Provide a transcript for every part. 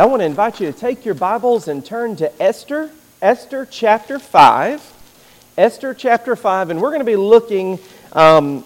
I want to invite you to take your Bibles and turn to Esther, Esther chapter 5. Esther chapter 5, and we're going to be looking um,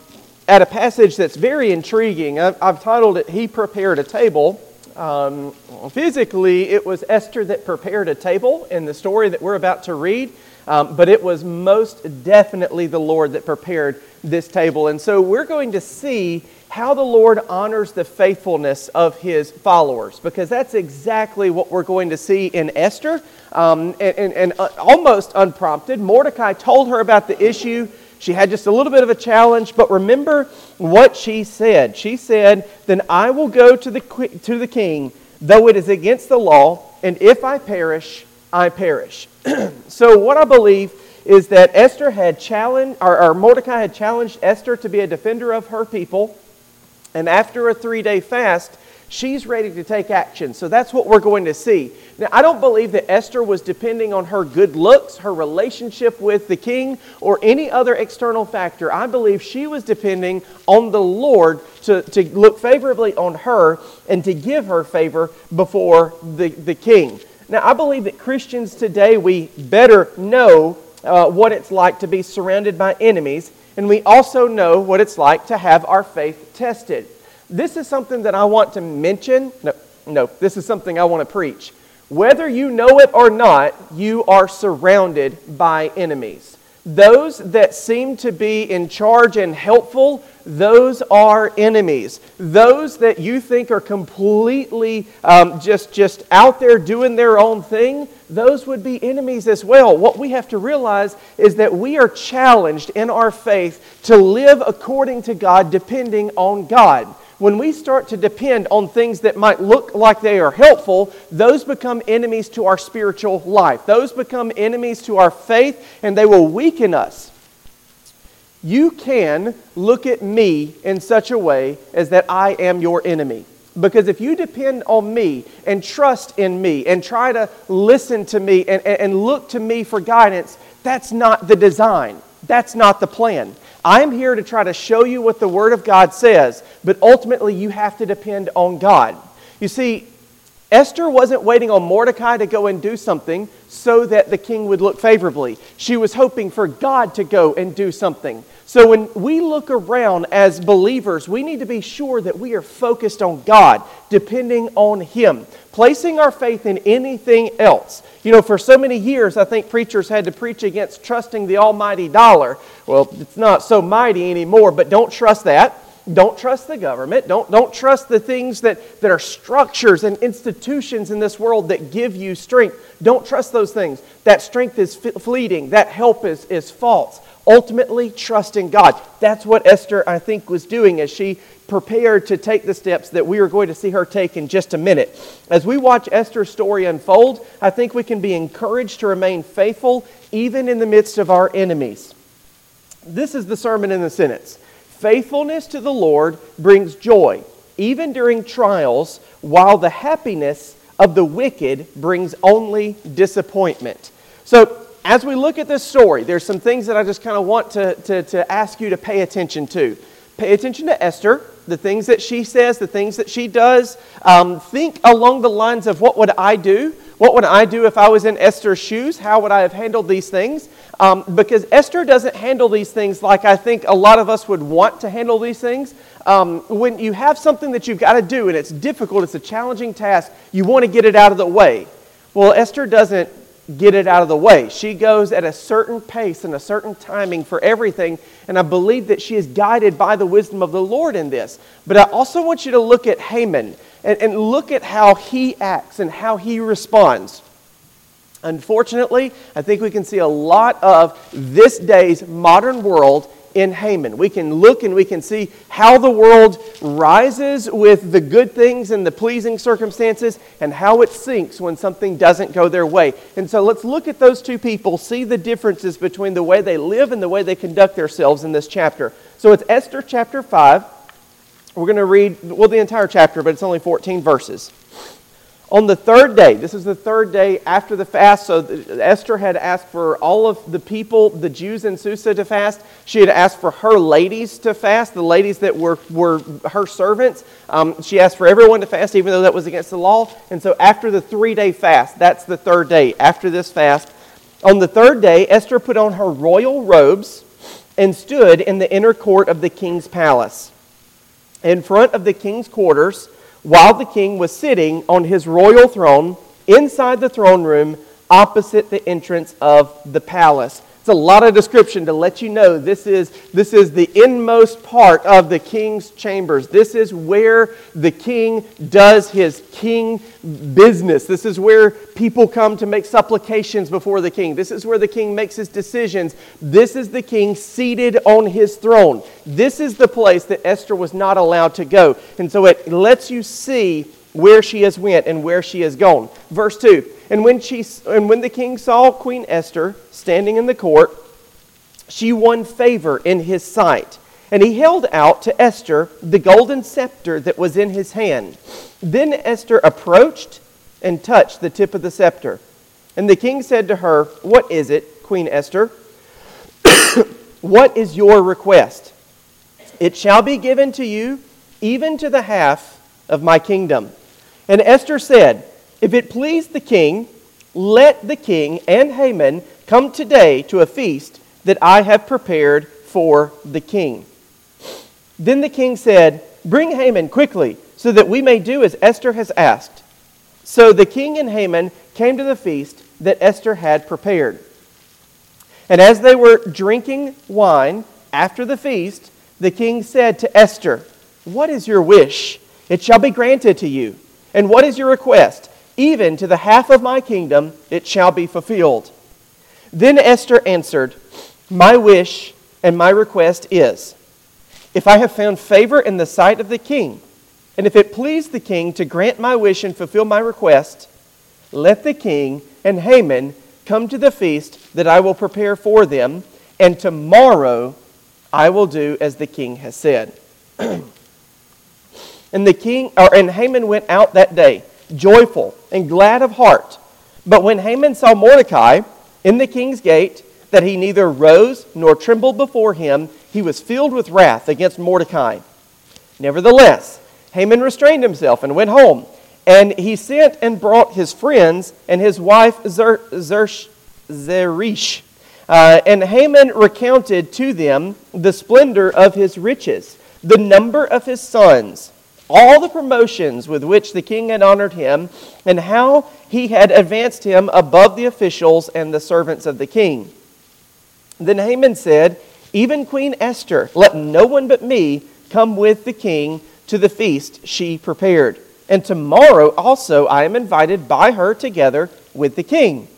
at a passage that's very intriguing. I've, I've, titled it, He Prepared a Table. Um, physically, it was Esther that prepared a table in the story that we're about to read, um, but it was most definitely the Lord that prepared this table. And so we're going to see how the Lord honors the faithfulness of his followers, because that's exactly what we're going to see in Esther. Um, and, and, and uh, almost unprompted, Mordecai told her about the issue. She had just a little bit of a challenge, but remember what she said. She said, Then I will go to the, to the king, though it is against the law, and if I perish, I perish. so, what I believe is that Esther had challenged, or, or Mordecai had challenged Esther to be a defender of her people. And after a three day fast, she's ready to take action. So that's what we're going to see. Now, I don't believe that Esther was depending on her good looks, her relationship with the king, or any other external factor. I believe she was depending on the Lord to, to look favorably on her and to give her favor before the, the king. Now, I believe that Christians today, we better know uh, what it's like to be surrounded by enemies and we also know what it's like to have our faith tested. This is something that I want to mention. No, no, this is something I want to preach. Whether you know it or not, you are surrounded by enemies. Those that seem to be in charge and helpful, those are enemies. Those that you think are completely um, just, just out there doing their own thing, those would be enemies as well. What we have to realize is that we are challenged in our faith to live according to God, depending on God when we start to depend on things that might look like they are helpful, those become enemies to our spiritual life. Those become enemies to our faith, and they will weaken us. You can look at me in such a way as that I am your enemy. Because if you depend on me and trust in me and try to listen to me and, and, look to me for guidance, that's not the design. That's not the plan. I'm here to try to show you what the Word of God says, but ultimately you have to depend on God. You see, Esther wasn't waiting on Mordecai to go and do something so that the king would look favorably. She was hoping for God to go and do something. So when we look around as believers, we need to be sure that we are focused on God, depending on Him, placing our faith in anything else. You know, for so many years, I think preachers had to preach against trusting the almighty dollar. Well, it's not so mighty anymore, but don't trust that. Don't trust the government. Don't, don't trust the things that, that are structures and institutions in this world that give you strength. Don't trust those things. That strength is fleeting, that help is, is false. Ultimately, trust in God. That's what Esther, I think, was doing as she prepared to take the steps that we are going to see her take in just a minute. As we watch Esther's story unfold, I think we can be encouraged to remain faithful even in the midst of our enemies. This is the sermon in the sentence. Faithfulness to the Lord brings joy, even during trials, while the happiness of the wicked brings only disappointment. So, as we look at this story, there's some things that I just kind of want to, to, to ask you to pay attention to. Pay attention to Esther, the things that she says, the things that she does. Um, think along the lines of what would I do? What would I do if I was in Esther's shoes? How would I have handled these things? Um, because Esther doesn't handle these things like I think a lot of us would want to handle these things. Um, when you have something that you've got to do and it's difficult, it's a challenging task, you want to get it out of the way. Well, Esther doesn't get it out of the way. She goes at a certain pace and a certain timing for everything, and I believe that she is guided by the wisdom of the Lord in this. But I also want you to look at Haman and, and look at how he acts and how he responds. Unfortunately, I think we can see a lot of this day's modern world in Haman. We can look and we can see how the world rises with the good things and the pleasing circumstances and how it sinks when something doesn't go their way. And so let's look at those two people, see the differences between the way they live and the way they conduct themselves in this chapter. So it's Esther chapter 5. We're going to read, well, the entire chapter, but it's only 14 verses. On the third day, this is the third day after the fast, so Esther had asked for all of the people, the Jews in Susa, to fast. She had asked for her ladies to fast, the ladies that were, were her servants. Um, she asked for everyone to fast, even though that was against the law. And so after the three day fast, that's the third day, after this fast, on the third day, Esther put on her royal robes and stood in the inner court of the king's palace. In front of the king's quarters, while the king was sitting on his royal throne inside the throne room opposite the entrance of the palace. It's a lot of description to let you know this is, this is the inmost part of the king's chambers. This is where the king does his king business. This is where people come to make supplications before the king. This is where the king makes his decisions. This is the king seated on his throne. This is the place that Esther was not allowed to go. And so it lets you see where she has went and where she has gone. Verse 2 And when, she, and when the king saw Queen Esther standing in the court, she won favor in his sight. And he held out to Esther the golden scepter that was in his hand. Then Esther approached and touched the tip of the scepter. And the king said to her, What is it, Queen Esther? what is your request? It shall be given to you, even to the half of my kingdom. And Esther said, If it please the king, let the king and Haman come today to a feast that I have prepared for the king. Then the king said, Bring Haman quickly, so that we may do as Esther has asked. So the king and Haman came to the feast that Esther had prepared. And as they were drinking wine after the feast, the king said to Esther, What is your wish? It shall be granted to you. And what is your request? Even to the half of my kingdom it shall be fulfilled. Then Esther answered, My wish and my request is, if I have found favor in the sight of the king, and if it please the king to grant my wish and fulfill my request, let the king and Haman come to the feast that I will prepare for them, and tomorrow I will do as the king has said. And the king or and Haman went out that day, joyful and glad of heart. But when Haman saw Mordecai in the king's gate, that he neither rose nor trembled before him, he was filled with wrath against Mordecai. Nevertheless, Haman restrained himself and went home. And he sent and brought his friends and his wife Zer, Zeresh. Uh, and Haman recounted to them the splendor of his riches, the number of his sons, all the promotions with which the king had honored him, and how he had advanced him above the officials and the servants of the king. Then Haman said, Even Queen Esther, let no one but me come with the king to the feast she prepared. And tomorrow also I am invited by her together with the king.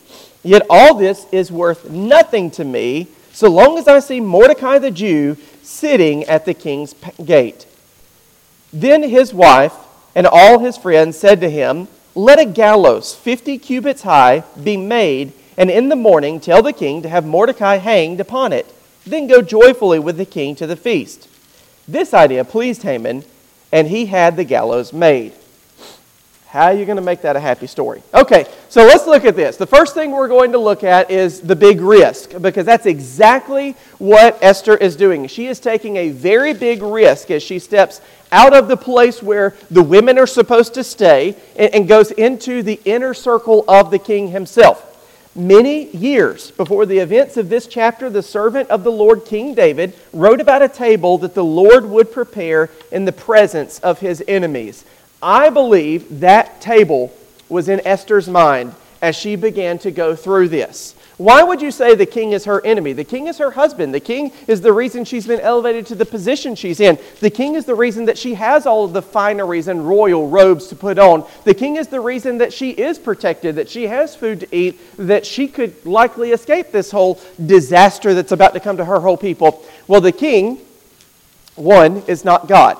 Yet all this is worth nothing to me so long as I see Mordecai the Jew sitting at the king's gate. Then his wife and all his friends said to him, Let a gallows fifty cubits high be made, and in the morning tell the king to have Mordecai hanged upon it. Then go joyfully with the king to the feast. This idea pleased Haman, and he had the gallows made. How are you going to make that a happy story? Okay, so let's look at this. The first thing we're going to look at is the big risk, because that's exactly what Esther is doing. She is taking a very big risk as she steps out of the place where the women are supposed to stay and, goes into the inner circle of the king himself. Many years before the events of this chapter, the servant of the Lord, King David, wrote about a table that the Lord would prepare in the presence of his enemies. I believe that table was in Esther's mind as she began to go through this. Why would you say the king is her enemy? The king is her husband. The king is the reason she's been elevated to the position she's in. The king is the reason that she has all of the fineries and royal robes to put on. The king is the reason that she is protected, that she has food to eat, that she could likely escape this whole disaster that's about to come to her whole people. Well, the king, one, is not God.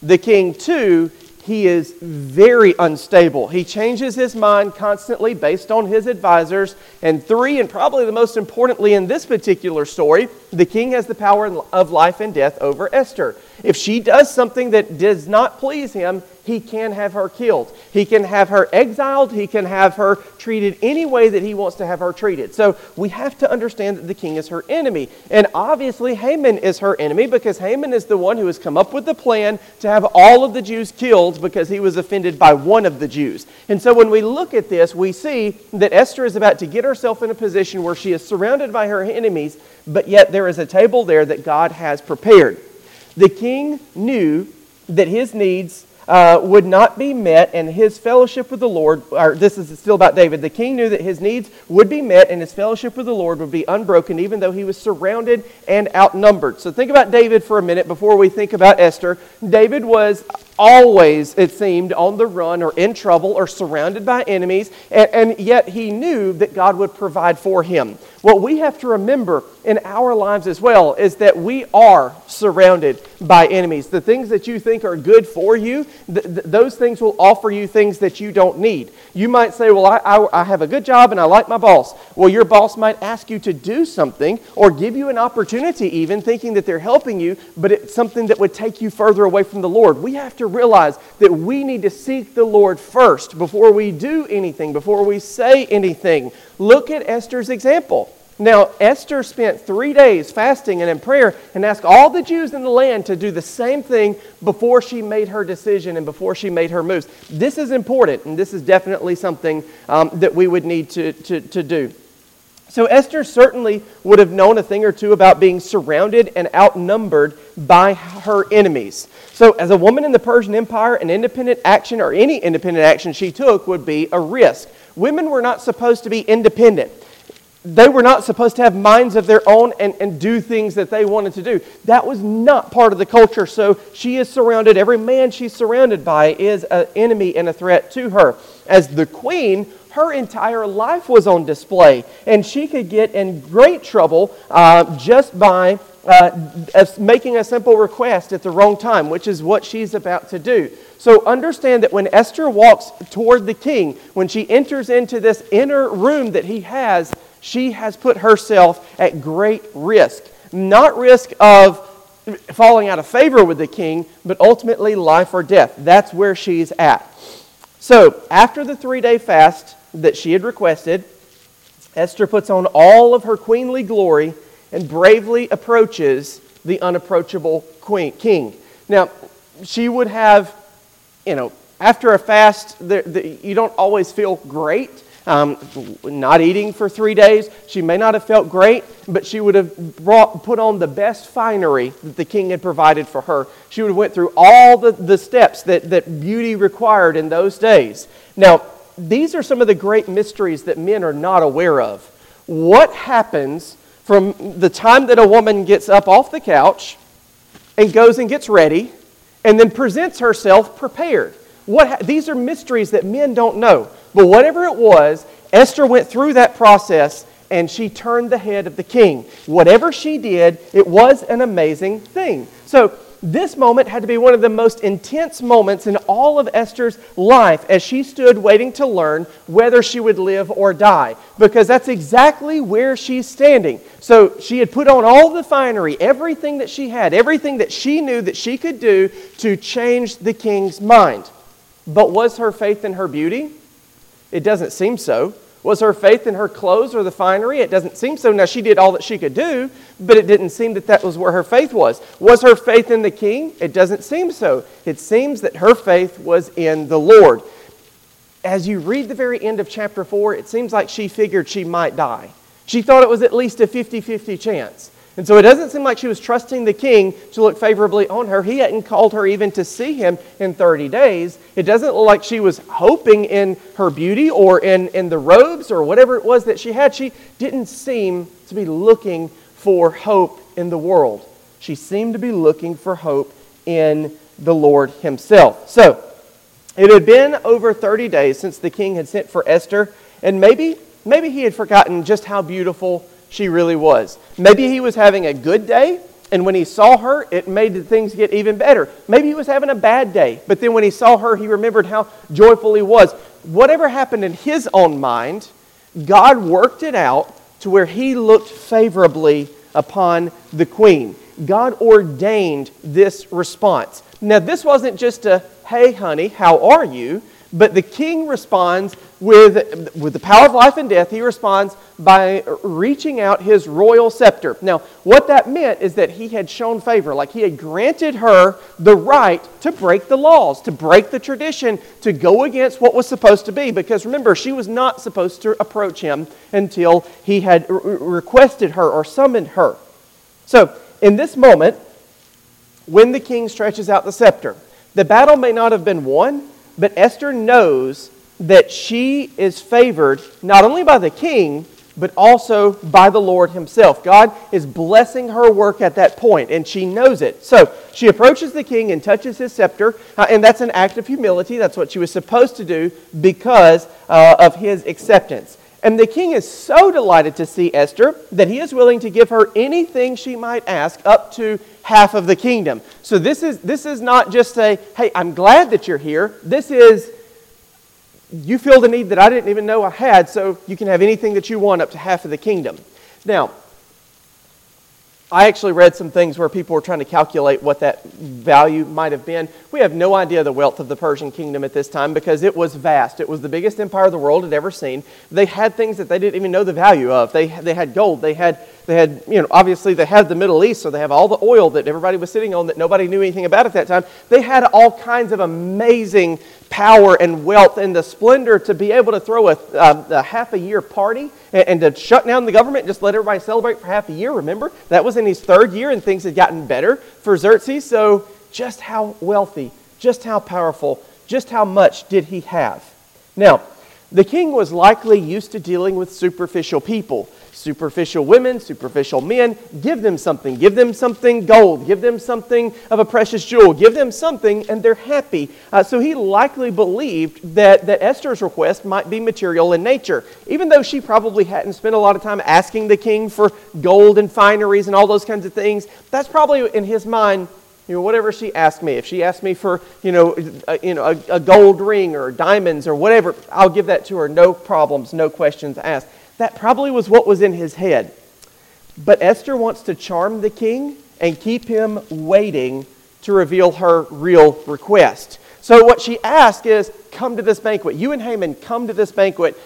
The king, two, he is very unstable. He changes his mind constantly based on his advisors. And three, and probably the most importantly in this particular story, the king has the power of life and death over Esther. If she does something that does not please him, he can have her killed. He can have her exiled. He can have her treated any way that he wants to have her treated. So we have to understand that the king is her enemy. And obviously, Haman is her enemy because Haman is the one who has come up with the plan to have all of the Jews killed because he was offended by one of the Jews. And so when we look at this, we see that Esther is about to get herself in a position where she is surrounded by her enemies, but yet there is a table there that God has prepared. The king knew that his needs uh, would not be met, and his fellowship with the Lord, or this is still about David, the king knew that his needs would be met and his fellowship with the Lord would be unbroken, even though he was surrounded and outnumbered. So think about David for a minute before we think about Esther. David was always, it seemed, on the run or in trouble or surrounded by enemies, and, and, yet he knew that God would provide for him. What we have to remember in our lives as well is that we are surrounded by enemies. The things that you think are good for you, th- th- those things will offer you things that you don't need. You might say, Well, I, I, I have a good job and I like my boss. Well, your boss might ask you to do something or give you an opportunity, even thinking that they're helping you, but it's something that would take you further away from the Lord. We have to to realize that we need to seek the Lord first before we do anything, before we say anything. Look at Esther's example. Now, Esther spent three days fasting and in prayer and asked all the Jews in the land to do the same thing before she made her decision and before she made her moves. This is important, and this is definitely something um, that we would need to, to, to do. So Esther certainly would have known a thing or two about being surrounded and outnumbered by her enemies. So, as a woman in the Persian Empire, an independent action or any independent action she took would be a risk. Women were not supposed to be independent. They were not supposed to have minds of their own and, and do things that they wanted to do. That was not part of the culture. So she is surrounded, every man she's surrounded by is an enemy and a threat to her. As the queen, her entire life was on display, and she could get in great trouble uh, just by uh, making a simple request at the wrong time, which is what she's about to do. So understand that when Esther walks toward the king, when she enters into this inner room that he has, she has put herself at great risk. Not risk of falling out of favor with the king, but ultimately life or death. That's where she's at. So, after the three day fast, that she had requested, Esther puts on all of her queenly glory and bravely approaches the unapproachable queen, king. Now, she would have, you know, after a fast, the, the, you don't always feel great. Um, not eating for three days, she may not have felt great, but she would have brought, put on the best finery that the king had provided for her. She would have went through all the, the steps that, that beauty required in those days. Now, these are some of the great mysteries that men are not aware of. What happens from the time that a woman gets up off the couch and goes and gets ready and then presents herself prepared? What, these are mysteries that men don't know. But whatever it was, Esther went through that process and she turned the head of the king. Whatever she did, it was an amazing thing. So this moment had to be one of the most intense moments in all of Esther's life as she stood waiting to learn whether she would live or die, because that's exactly where she's standing. So she had put on all the finery, everything that she had, everything that she knew that she could do to change the king's mind. But was her faith in her beauty? It doesn't seem so. Was her faith in her clothes or the finery? It doesn't seem so. Now, she did all that she could do, but it didn't seem that that was where her faith was. Was her faith in the king? It doesn't seem so. It seems that her faith was in the Lord. As you read the very end of chapter 4, it seems like she figured she might die. She thought it was at least a 50 50 chance. And so it doesn't seem like she was trusting the king to look favorably on her. He hadn't called her even to see him in 30 days. It doesn't look like she was hoping in her beauty or in, in the robes or whatever it was that she had. She didn't seem to be looking for hope in the world. She seemed to be looking for hope in the Lord Himself. So it had been over 30 days since the king had sent for Esther, and maybe, maybe he had forgotten just how beautiful she really was. Maybe he was having a good day, and when he saw her, it made things get even better. Maybe he was having a bad day, but then when he saw her, he remembered how joyful he was. Whatever happened in his own mind, God worked it out to where he looked favorably upon the queen. God ordained this response. Now, this wasn't just a, hey, honey, how are you? But the king responds with, with the power of life and death. He responds by reaching out his royal scepter. Now, what that meant is that he had shown favor, like he had granted her the right to break the laws, to break the tradition, to go against what was supposed to be. Because remember, she was not supposed to approach him until he had requested her or summoned her. So, in this moment, when the king stretches out the scepter, the battle may not have been won, but Esther knows that she is favored not only by the king, but also by the Lord Himself. God is blessing her work at that point, and she knows it. So she approaches the king and touches his scepter, uh, and that's an act of humility. That's what she was supposed to do because uh, of his acceptance. And the king is so delighted to see Esther that he is willing to give her anything she might ask, up to half of the kingdom. So this is, this is not just a, hey, I'm glad that you're here. This is, you feel the need that I didn't even know I had, so you can have anything that you want up to half of the kingdom. Now, I actually read some things where people were trying to calculate what that value might have been. We have no idea the wealth of the Persian kingdom at this time because it was vast. It was the biggest empire the world had ever seen. They had things that they didn't even know the value of. They, they had gold. They had, they had, you know, obviously they had the Middle East, so they have all the oil that everybody was sitting on that nobody knew anything about at that time. They had all kinds of amazing power and wealth and the splendor to be able to throw a, a, a half a year party and, and, to shut down the government and just let everybody celebrate for half a year. Remember, that was in his third year and things had gotten better for Xerxes. So, just how wealthy, just how powerful, just how much did he have? Now, the king was likely used to dealing with superficial people superficial women, superficial men. Give them something. Give them something gold. Give them something of a precious jewel. Give them something, and they're happy. Uh, so he likely believed that, that Esther's request might be material in nature, even though she probably hadn't spent a lot of time asking the king for gold and fineries and all those kinds of things. That's probably in his mind you know, whatever she asked me. If she asked me for, you know, a, you know, a, a, gold ring or diamonds or whatever, I'll give that to her. No problems, no questions asked. That probably was what was in his head. But Esther wants to charm the king and keep him waiting to reveal her real request. So what she asks is, Come to this banquet. You and Haman come to this banquet.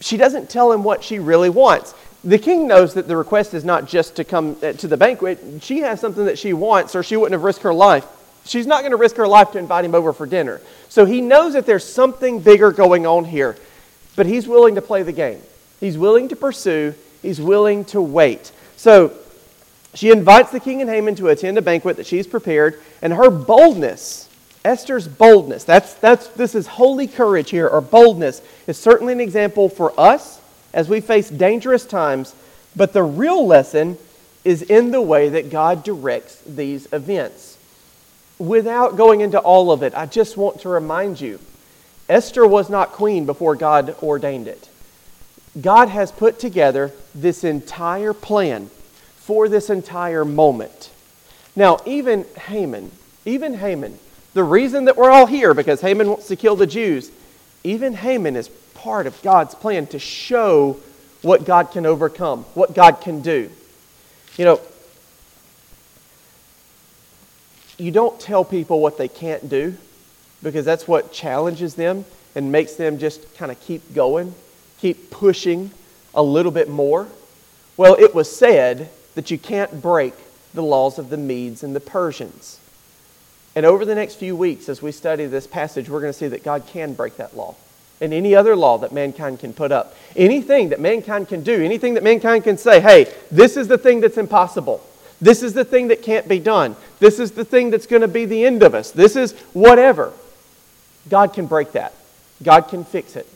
She doesn't tell him what she really wants. The king knows that the request is not just to come uh, to the banquet. She has something that she wants, or she wouldn't have risked her life. She's not going to risk her life to invite him over for dinner. So he knows that there's something bigger going on here, but he's willing to play the game. He's willing to pursue, he's willing to wait. So she invites the king and Haman to attend a banquet that she's prepared, and her boldness, Esther's boldness, that's, that's, this is holy courage here, or boldness, is certainly an example for us as we face dangerous times. But the real lesson is in the way that God directs these events. Without going into all of it, I just want to remind you Esther was not queen before God ordained it. God has put together this entire plan for this entire moment. Now, even Haman, even Haman, the reason that we're all here, because Haman wants to kill the Jews, even Haman is part of God's plan to show what God can overcome, what God can do. You know, you don't tell people what they can't do because that's what challenges them and makes them just kind of keep going keep pushing a little bit more? Well, it was said that you can't break the laws of the Medes and the Persians. And over the next few weeks, as we study this passage, we're going to see that God can break that law and any other law that mankind can put up. Anything that mankind can do, anything that mankind can say, hey, this is the thing that's impossible. This is the thing that can't be done. This is the thing that's going to be the end of us. This is whatever. God can break that. God can fix it.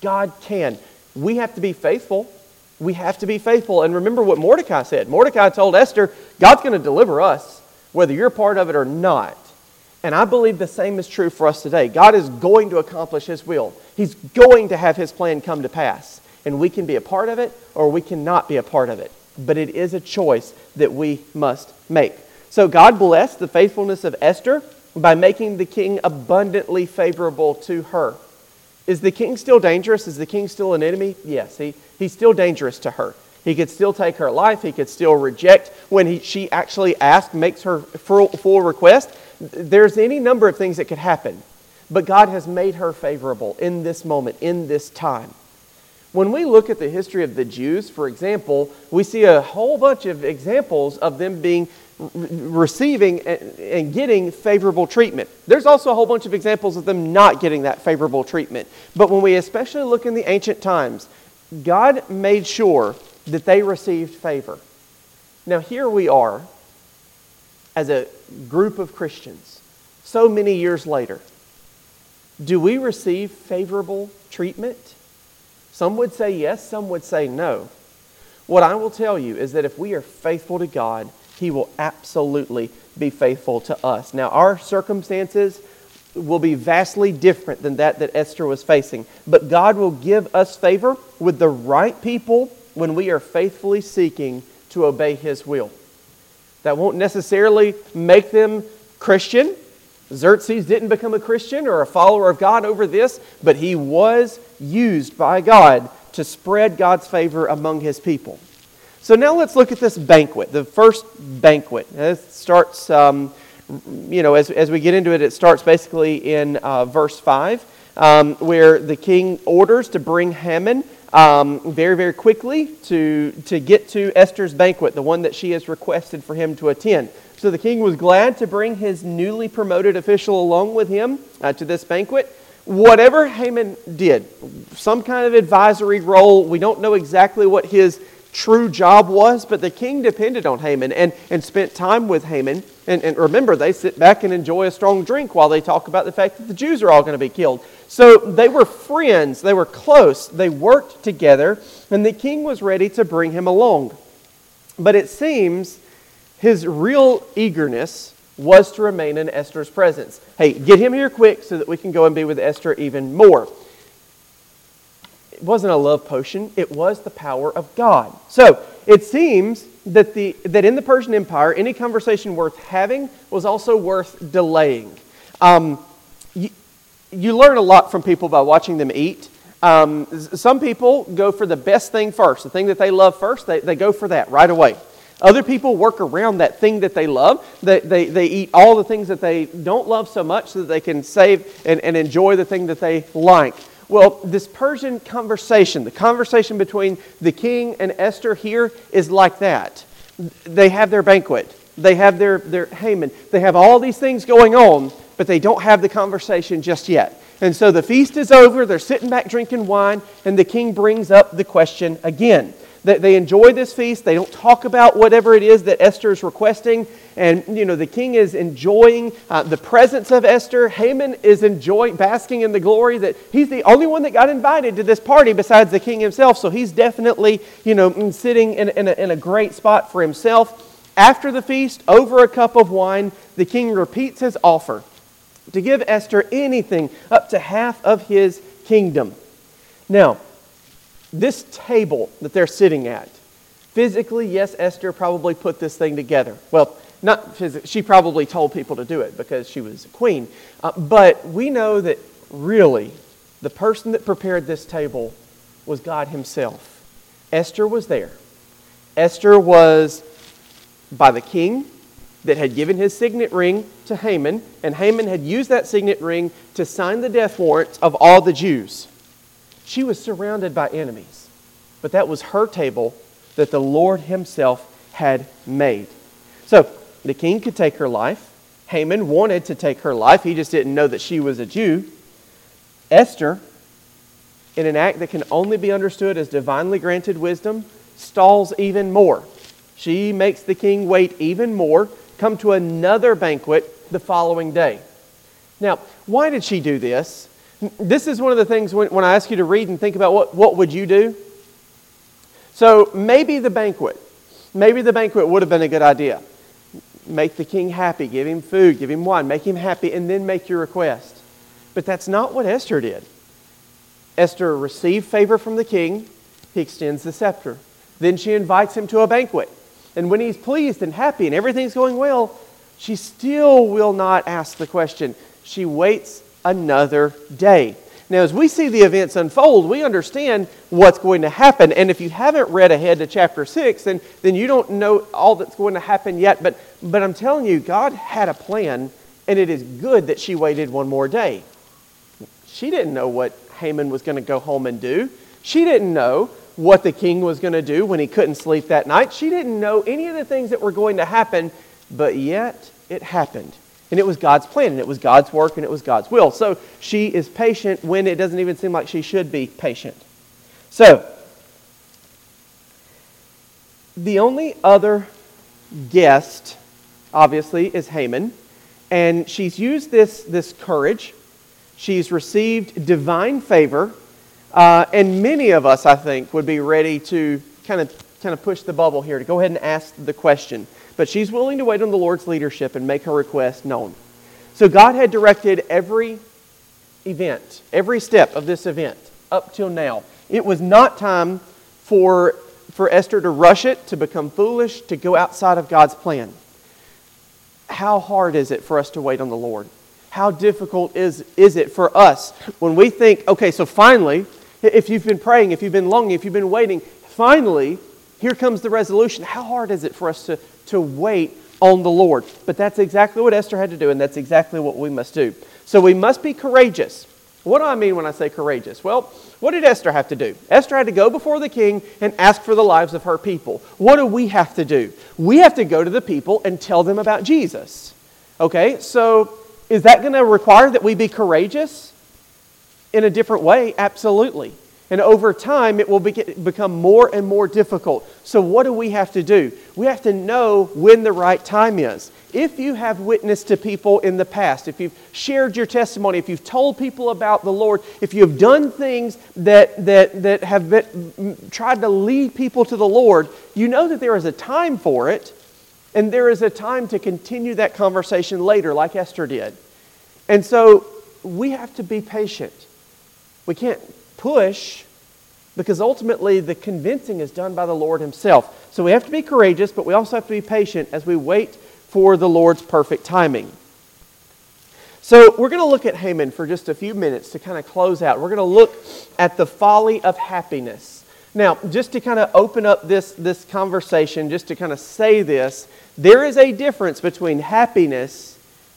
God can we have to be faithful. We have to be faithful. And remember what Mordecai said. Mordecai told Esther, God's going to deliver us, whether you're part of it or not. And I believe the same is true for us today. God is going to accomplish His will, He's going to have His plan come to pass. And we can be a part of it or we cannot be a part of it. But it is a choice that we must make. So God blessed the faithfulness of Esther by making the king abundantly favorable to her. Is the king still dangerous? Is the king still an enemy? Yes, he, he's still dangerous to her. He could still take her life. He could still reject when he, she actually asks, makes her full, full request. There's any number of things that could happen. But God has made her favorable in this moment, in this time. When we look at the history of the Jews, for example, we see a whole bunch of examples of them being receiving and getting favorable treatment. There's also a whole bunch of examples of them not getting that favorable treatment. But when we especially look in the ancient times, God made sure that they received favor. Now, here we are as a group of Christians, so many years later. Do we receive favorable treatment? Some would say yes, some would say no. What I will tell you is that if we are faithful to God, He will absolutely be faithful to us. Now, our circumstances will be vastly different than that that Esther was facing, but God will give us favor with the right people when we are faithfully seeking to obey His will. That won't necessarily make them Christian. Xerxes didn't become a Christian or a follower of God over this, but he was used by God to spread God's favor among his people. So now let's look at this banquet, the first banquet. It starts, um, you know, as, as we get into it, it starts basically in uh, verse 5, um, where the king orders to bring Haman um, very, very quickly to, to get to Esther's banquet, the one that she has requested for him to attend. So the king was glad to bring his newly promoted official along with him uh, to this banquet whatever Haman did, some kind of advisory role, we don't know exactly what his true job was, but the king depended on Haman and, and spent time with Haman. And, and remember, they sit back and enjoy a strong drink while they talk about the fact that the Jews are all going to be killed. So they were friends, they were close, they worked together, and the king was ready to bring him along. But it seems his real eagerness was to remain in Esther's presence. Hey, get him here quick so that we can go and be with Esther even more. It wasn't a love potion, it was the power of God. So it seems that, the, that in the Persian Empire, any conversation worth having was also worth delaying. Um, you, you learn a lot from people by watching them eat. Um, some people go for the best thing first, the thing that they love first, they, they go for that right away. Other people work around that thing that they love. They, they, they eat all the things that they don't love so much so that they can save and, and enjoy the thing that they like. Well, this Persian conversation, the conversation between the king and Esther here is like that. They have their banquet, they have their, their Haman, they have all these things going on, but they don't have the conversation just yet. And so the feast is over, they're sitting back drinking wine, and the king brings up the question again. They, they enjoy this feast. They don't talk about whatever it is that Esther is requesting. And, you know, the king is enjoying uh, the presence of Esther. Haman is enjoying, basking in the glory that he's the only one that got invited to this party besides the king himself. So he's definitely, you know, sitting in, in, a, in a great spot for himself. After the feast, over a cup of wine, the king repeats his offer to give Esther anything up to half of his kingdom. Now, this table that they're sitting at, physically, yes, Esther probably put this thing together. Well, not physically, she probably told people to do it because she was a queen. Uh, but we know that really the person that prepared this table was God Himself. Esther was there. Esther was by the king that had given his signet ring to Haman, and Haman had used that signet ring to sign the death warrants of all the Jews. She was surrounded by enemies, but that was her table that the Lord Himself had made. So the king could take her life. Haman wanted to take her life, he just didn't know that she was a Jew. Esther, in an act that can only be understood as divinely granted wisdom, stalls even more. She makes the king wait even more, come to another banquet the following day. Now, why did she do this? This is one of the things when, when I ask you to read and think about what, what would you do? So maybe the banquet, maybe the banquet would have been a good idea. Make the king happy, give him food, give him wine, make him happy, and then make your request. But that's not what Esther did. Esther received favor from the king, he extends the scepter. Then she invites him to a banquet. And when he's pleased and happy and everything's going well, she still will not ask the question. She waits another day. Now, as we see the events unfold, we understand what's going to happen. And if you haven't read ahead to chapter 6, then, then you don't know all that's going to happen yet. But, but I'm telling you, God had a plan, and it is good that she waited one more day. She didn't know what Haman was going to go home and do. She didn't know what the king was going to do when he couldn't sleep that night. She didn't know any of the things that were going to happen, but yet it happened. And it was God's plan, and it was God's work, and it was God's will. So she is patient when it doesn't even seem like she should be patient. So, the only other guest, obviously, is Haman. And she's used this, this courage. She's received divine favor. Uh, and many of us, I think, would be ready to kind of, kind of push the bubble here, to go ahead and ask the question but she's willing to wait on the Lord's leadership and make her request known. So God had directed every event, every step of this event up till now. It was not time for, for Esther to rush it, to become foolish, to go outside of God's plan. How hard is it for us to wait on the Lord? How difficult is, is it for us when we think, okay, so finally, if you've been praying, if you've been longing, if you've been waiting, finally, here comes the resolution. How hard is it for us to, to wait on the Lord. But that's exactly what Esther had to do, and that's exactly what we must do. So we must be courageous. What do I mean when I say courageous? Well, what did Esther have to do? Esther had to go before the king and ask for the lives of her people. What do we have to do? We have to go to the people and tell them about Jesus. Okay, so is that going to require that we be courageous in a different way? Absolutely. And over time, it will be, become more and more difficult. So, what do we have to do? We have to know when the right time is. If you have witnessed to people in the past, if you've shared your testimony, if you've told people about the Lord, if you have done things that, that, that have been, tried to lead people to the Lord, you know that there is a time for it, and there is a time to continue that conversation later, like Esther did. And so, we have to be patient. We can't push because ultimately the convincing is done by the Lord Himself. So we have to be courageous, but we also have to be patient as we wait for the Lord's perfect timing. So we're going to look at Haman for just a few minutes to kind of close out. We're going to look at the folly of happiness. Now, just to kind of open up this, this conversation, just to kind of say this, there is a difference between happiness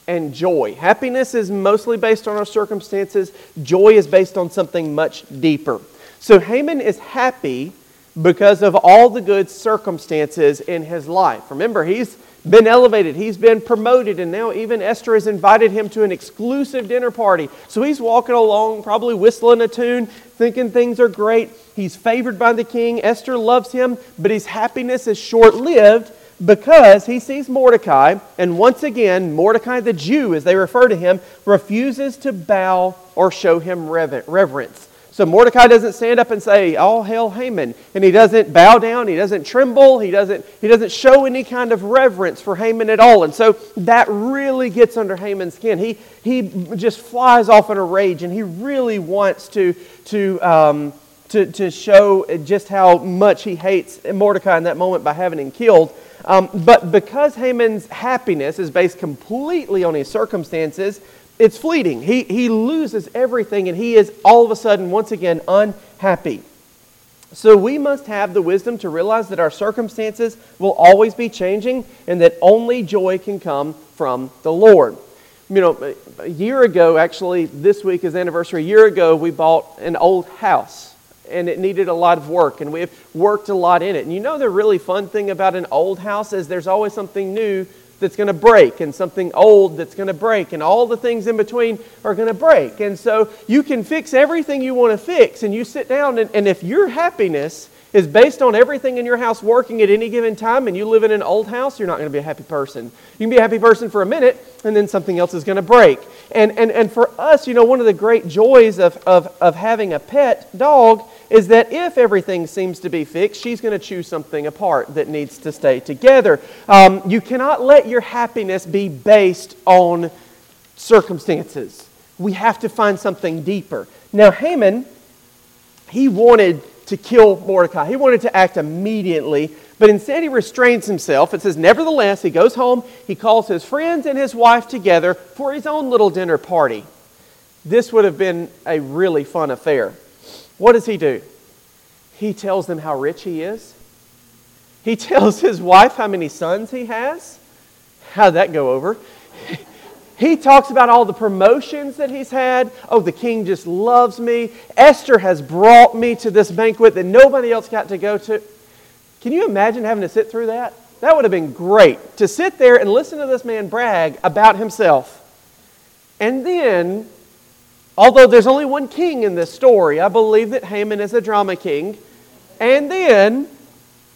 and joy. Happiness is mostly based on our circumstances, joy is based on something much deeper. So Haman is happy because of all the good circumstances in his life. Remember, he's been elevated, he's been promoted, and now even Esther has invited him to an exclusive dinner party. So he's walking along, probably whistling a tune, thinking things are great. He's favored by the king. Esther loves him, but his happiness is short lived because he sees Mordecai, and once again, Mordecai the Jew, as they refer to him, refuses to bow or show him reverence. So Mordecai doesn't stand up and say, All hail Haman. And he doesn't bow down, he doesn't tremble, he doesn't, he doesn't show any kind of reverence for Haman at all. And so that really gets under Haman's skin. He, he just flies off in a rage, and he really wants to, to, um, to, to show just how much he hates Mordecai in that moment by having him killed. Um, but because Haman's happiness is based completely on his circumstances, it's fleeting. He, he loses everything and he is all of a sudden, once again, unhappy. So we must have the wisdom to realize that our circumstances will always be changing and that only joy can come from the Lord. You know, a year ago, actually, this week is anniversary. A year ago, we bought an old house and it needed a lot of work, and we've worked a lot in it. And you know, the really fun thing about an old house is there's always something new that's going to break, and something old that's going to break, and all the things in between are going to break. And so you can fix everything you want to fix, and you sit down, and, and if your happiness is based on everything in your house working at any given time and you live in an old house, you're not going to be a happy person. You can be a happy person for a minute and then something else is going to break. And, and, and for us, you know, one of the great joys of, of, of having a pet dog is that if everything seems to be fixed, she's going to choose something apart that needs to stay together. Um, you cannot let your happiness be based on circumstances. We have to find something deeper. Now, Haman, he wanted to kill Mordecai. He wanted to act immediately, but instead he restrains himself. It says, Nevertheless, he goes home, he calls his friends and his wife together for his own little dinner party. this would have been a really fun affair. What does he do? He tells them how rich he is. He tells his wife how many sons he has. How'd that go over? He talks about all the promotions that he's had. Oh, the king just loves me. Esther has brought me to this banquet that nobody else got to go to. Can you imagine having to sit through that? That would have been great to sit there and listen to this man brag about himself. And then, although there's only one king in this story, I believe that Haman is a drama king. And then,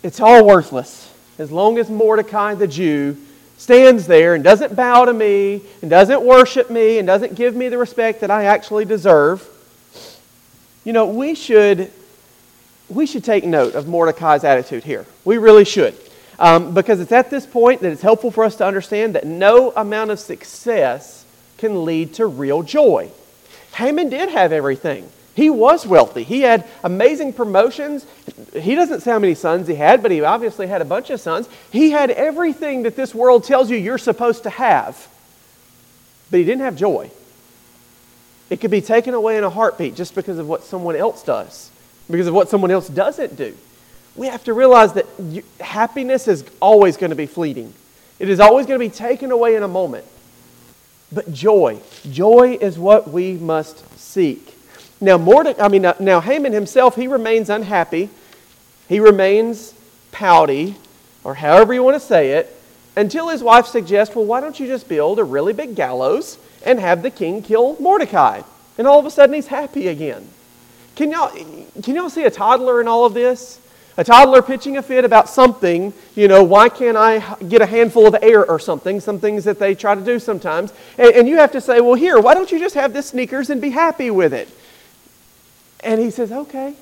it's all worthless as long as Mordecai the Jew stands there and doesn't bow to me and doesn't worship me and doesn't give me the respect that I actually deserve. You know, we should, we should take note of Mordecai's attitude here. We really should. Um, because it's at this point that it's helpful for us to understand that no amount of success can lead to real joy. Haman did have everything. He was wealthy. He had amazing promotions. He doesn't say how many sons he had, but he obviously had a bunch of sons. He had everything that this world tells you you're supposed to have, but he didn't have joy. It could be taken away in a heartbeat just because of what someone else does, because of what someone else doesn't do. We have to realize that happiness is always going to be fleeting. It is always going to be taken away in a moment. But joy, joy is what we must seek. Now, Mordecai, I mean, now Haman himself, he remains unhappy. He remains pouty, or however you want to say it, until his wife suggests, well, why don't you just build a really big gallows and have the king kill Mordecai? And all of a sudden, he's happy again. Can y'all, can y'all see a toddler in all of this? A toddler pitching a fit about something, you know, why can't I get a handful of air or something, some things that they try to do sometimes. And, and you have to say, well, here, why don't you just have this sneakers and be happy with it? And he says, Okay,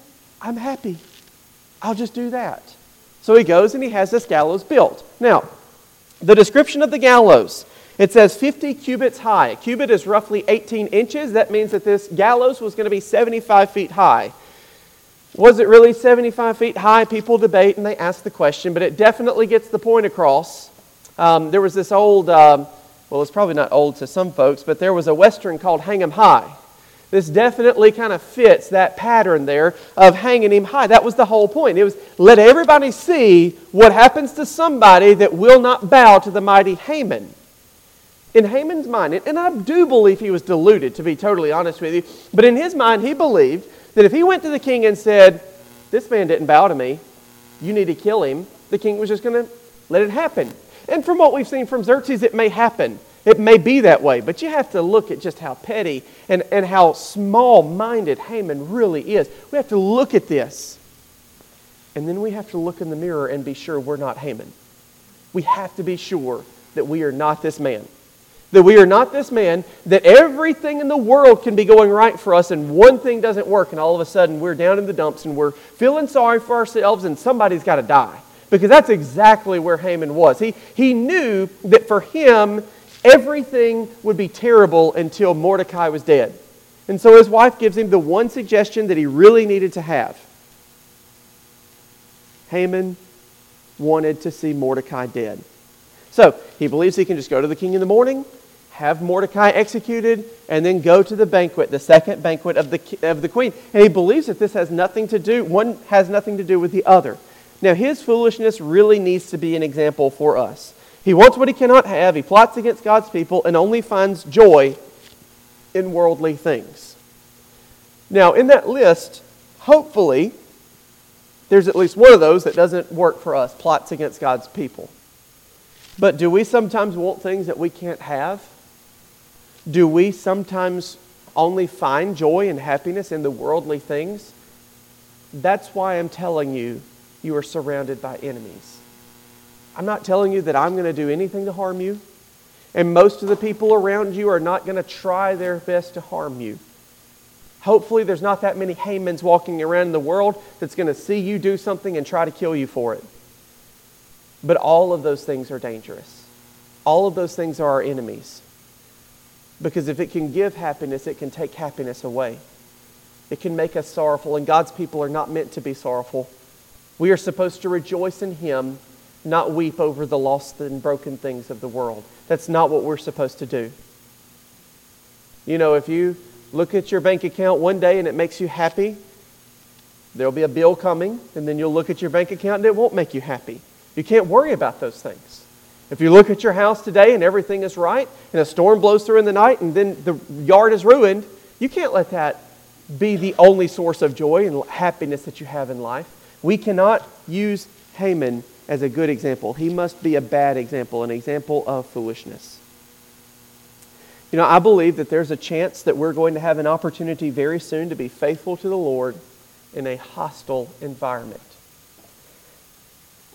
I'm happy. I'll just do that. So he goes and he has this gallows built. Now, the description of the gallows it says 50 cubits high. A cubit is roughly 18 inches. That means that this gallows was going to be 75 feet high. Was it really 75 feet high? People debate and they ask the question, but it definitely gets the point across. Um, there was this old, um, well, it's probably not old to some folks, but there was a Western called Hang 'em High. This definitely kind of fits that pattern there of hanging him high. That was the whole point. It was let everybody see what happens to somebody that will not bow to the mighty Haman. In Haman's mind, and I do believe he was deluded, to be totally honest with you, but in his mind, he believed that if he went to the king and said, This man didn't bow to me, you need to kill him, the king was just going to let it happen. And from what we've seen from Xerxes, it may happen. It may be that way, but you have to look at just how petty and, and how small minded Haman really is. We have to look at this. And then we have to look in the mirror and be sure we're not Haman. We have to be sure that we are not this man. That we are not this man, that everything in the world can be going right for us, and one thing doesn't work, and all of a sudden we're down in the dumps and we're feeling sorry for ourselves, and somebody's got to die. Because that's exactly where Haman was. He, he knew that for him, everything would be terrible until Mordecai was dead. And so his wife gives him the one suggestion that he really needed to have. Haman wanted to see Mordecai dead. So he believes he can just go to the king in the morning, have Mordecai executed, and then go to the banquet, the second banquet of the, of the queen. And he believes that this has nothing to do, one has nothing to do with the other. Now, his foolishness really needs to be an example for us. He wants what he cannot have. He plots against God's people and only finds joy in worldly things. Now, in that list, hopefully, there's at least one of those that doesn't work for us plots against God's people. But do we sometimes want things that we can't have? Do we sometimes only find joy and happiness in the worldly things? That's why I'm telling you, you are surrounded by enemies. I'm not telling you that I'm going to do anything to harm you. And most of the people around you are not going to try their best to harm you. Hopefully, there's not that many Hamans walking around the world that's going to see you do something and try to kill you for it. But all of those things are dangerous. All of those things are our enemies. Because if it can give happiness, it can take happiness away. It can make us sorrowful, and God's people are not meant to be sorrowful. We are supposed to rejoice in Him not weep over the lost and broken things of the world. That's not what we're supposed to do. You know, if you look at your bank account one day and it makes you happy. There'll be a bill coming, and then you'll look at your bank account and it won't make you happy. You can't worry about those things. If you look at your house today and everything is right, and a storm blows through in the night, and then the yard is ruined, you can't let that be the only source of joy and happiness that you have in life. We cannot use Haman as a good example. He must be a bad example, an example of foolishness. You know, I believe that there's a chance that we're going to have an opportunity very soon to be faithful to the Lord in a hostile environment.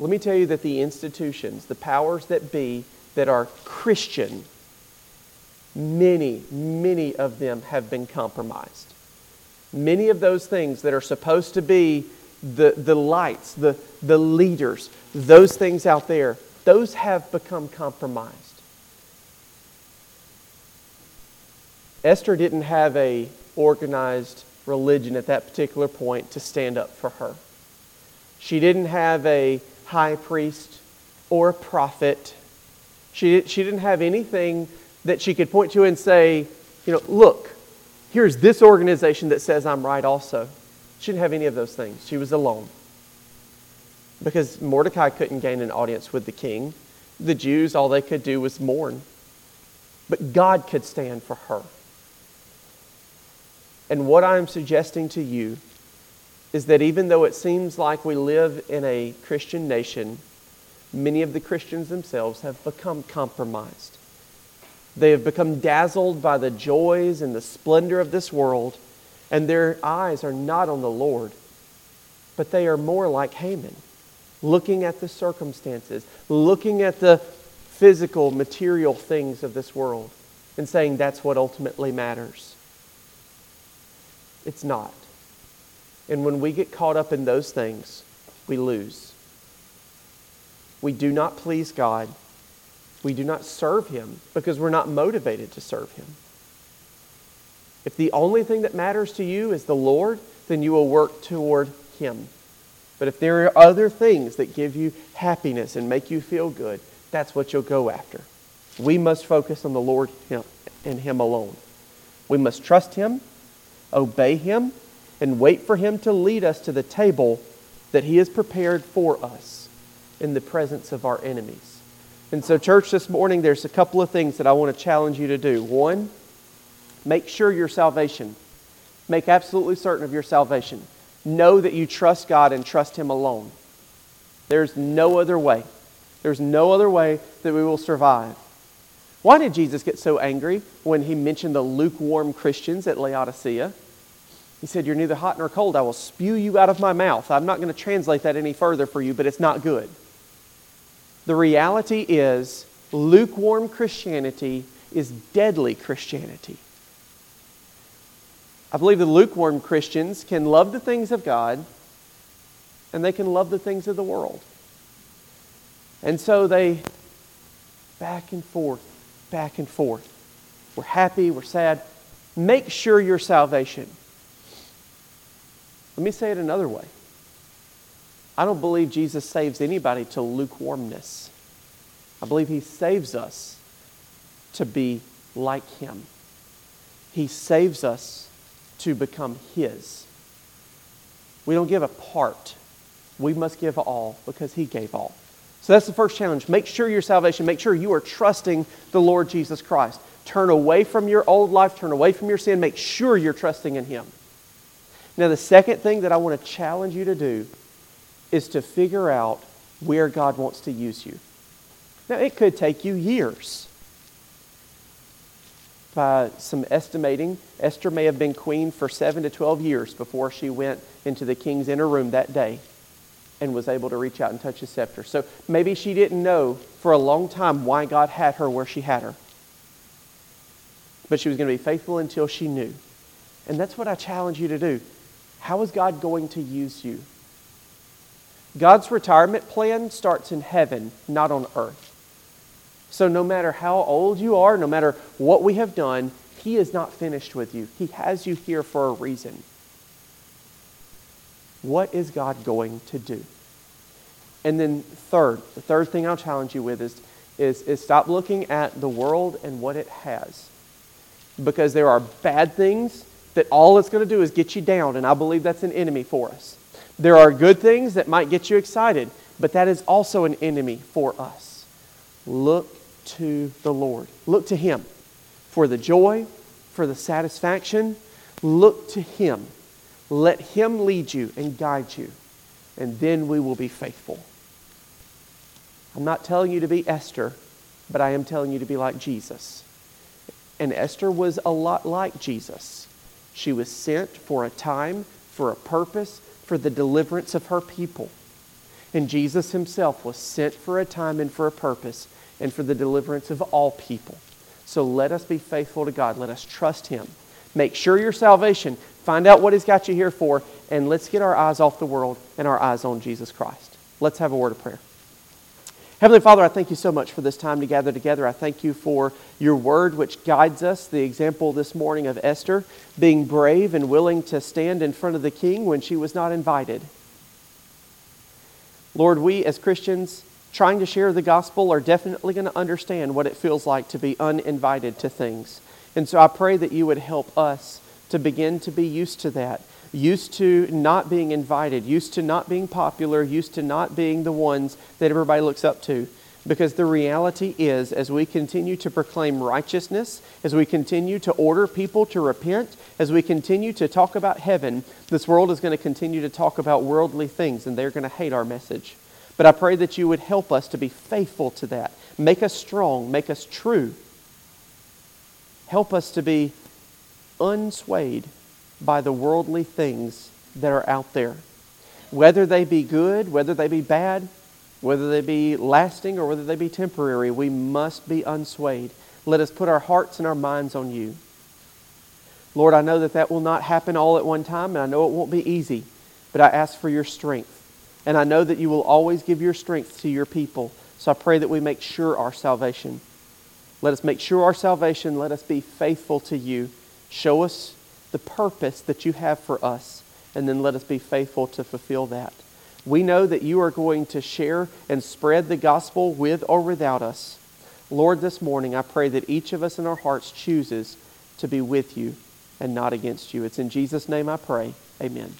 Let me tell you that the institutions, the powers that be that are Christian, many, many of them have been compromised. Many of those things that are supposed to be the, the lights, the, the leaders, those things out there, those have become compromised. Esther didn't have a organized religion at that particular point to stand up for her. She didn't have a high priest or prophet. She, she didn't have anything that she could point to and say, you know, look, here's this organization that says I'm right also. She didn't have any of those things. She was alone. Because Mordecai couldn't gain an audience with the king. The Jews, all they could do was mourn. But God could stand for her. And what I'm suggesting to you is that even though it seems like we live in a Christian nation, many of the Christians themselves have become compromised. They have become dazzled by the joys and the splendor of this world, and their eyes are not on the Lord, but they are more like Haman, looking at the circumstances, looking at the physical, material things of this world, and saying that's what ultimately matters. It's not. And when we get caught up in those things, we lose. We do not please God. We do not serve Him because we're not motivated to serve Him. If the only thing that matters to you is the Lord, then you will work toward Him. But if there are other things that give you happiness and make you feel good, that's what you'll go after. We must focus on the Lord him, and Him alone. We must trust Him obey Him, and wait for Him to lead us to the table that He has prepared for us in the presence of our enemies. And so, church, this morning, there's a couple of things that I want to challenge you to do. One, make sure your salvation. Make absolutely certain of your salvation. Know that you trust God and trust Him alone. There's no other way. There's no other way that we will survive. Why did Jesus get so angry when he mentioned the lukewarm Christians at Laodicea? He said, You're neither hot nor cold. I will spew you out of my mouth. I'm not going to translate that any further for you, but it's not good. The reality is, lukewarm Christianity is deadly Christianity. I believe the lukewarm Christians can love the things of God and they can love the things of the world. And so they back and forth back and forth. We're happy, we're sad. Make sure your salvation. Let me say it another way. I don't believe Jesus saves anybody to lukewarmness. I believe he saves us to be like him. He saves us to become his. We don't give a part. We must give all because he gave all. So that's the first challenge. Make sure your salvation, make sure you are trusting the Lord Jesus Christ. Turn away from your old life, turn away from your sin, make sure you're trusting in Him. Now, the second thing that I want to challenge you to do is to figure out where God wants to use you. Now, it could take you years. By some estimating, Esther may have been queen for 7 to 12 years before she went into the king's inner room that day and was able to reach out and touch his scepter. So maybe she didn't know for a long time why God had her where she had her. But she was going to be faithful until she knew. And that's what I challenge you to do. How is God going to use you? God's retirement plan starts in heaven, not on earth. So no matter how old you are, no matter what we have done, He is not finished with you. He has you here for a reason. What is God going to do? And then, third, the third thing I'll challenge you with is, is, is stop looking at the world and what it has because there are bad things that all it's going to do is get you down, and I believe that's an enemy for us. There are good things that might get you excited, but that is also an enemy for us. Look to the Lord. Look to Him for the joy, for the satisfaction. Look to Him. Let Him lead you and guide you, and then we will be faithful. I'm not telling you to be Esther, but I am telling you to be like Jesus. And Esther was a lot like Jesus. She was sent for a time, for a purpose, for the deliverance of her people. And Jesus himself was sent for a time and for a purpose and for the deliverance of all people. So let us be faithful to God. Let us trust him. Make sure your salvation. Find out what he's got you here for. And let's get our eyes off the world and our eyes on Jesus Christ. Let's have a word of prayer. Heavenly Father, I thank you so much for this time to gather together. I thank you for your word, which guides us. The example this morning of Esther being brave and willing to stand in front of the king when she was not invited. Lord, we as Christians trying to share the gospel are definitely going to understand what it feels like to be uninvited to things. And so I pray that you would help us to begin to be used to that used to not being invited, used to not being popular, used to not being the ones that everybody looks up to. Because the reality is, as we continue to proclaim righteousness, as we continue to order people to repent, as we continue to talk about heaven, this world is going to continue to talk about worldly things and they're going to hate our message. But I pray that you would help us to be faithful to that. Make us strong, make us true. Help us to be unswayed by the worldly things that are out there. Whether they be good, whether they be bad, whether they be lasting or whether they be temporary, we must be unswayed. Let us put our hearts and our minds on you. Lord, I know that that will not happen all at one time, and I know it won't be easy, but I ask for your strength. And I know that you will always give your strength to your people. So I pray that we make sure our salvation. Let us make sure our salvation. Let us be faithful to you. Show us the purpose that you have for us, and then let us be faithful to fulfill that. We know that you are going to share and spread the gospel with or without us. Lord, this morning I pray that each of us in our hearts chooses to be with you and not against you. It's in Jesus' name I pray. Amen.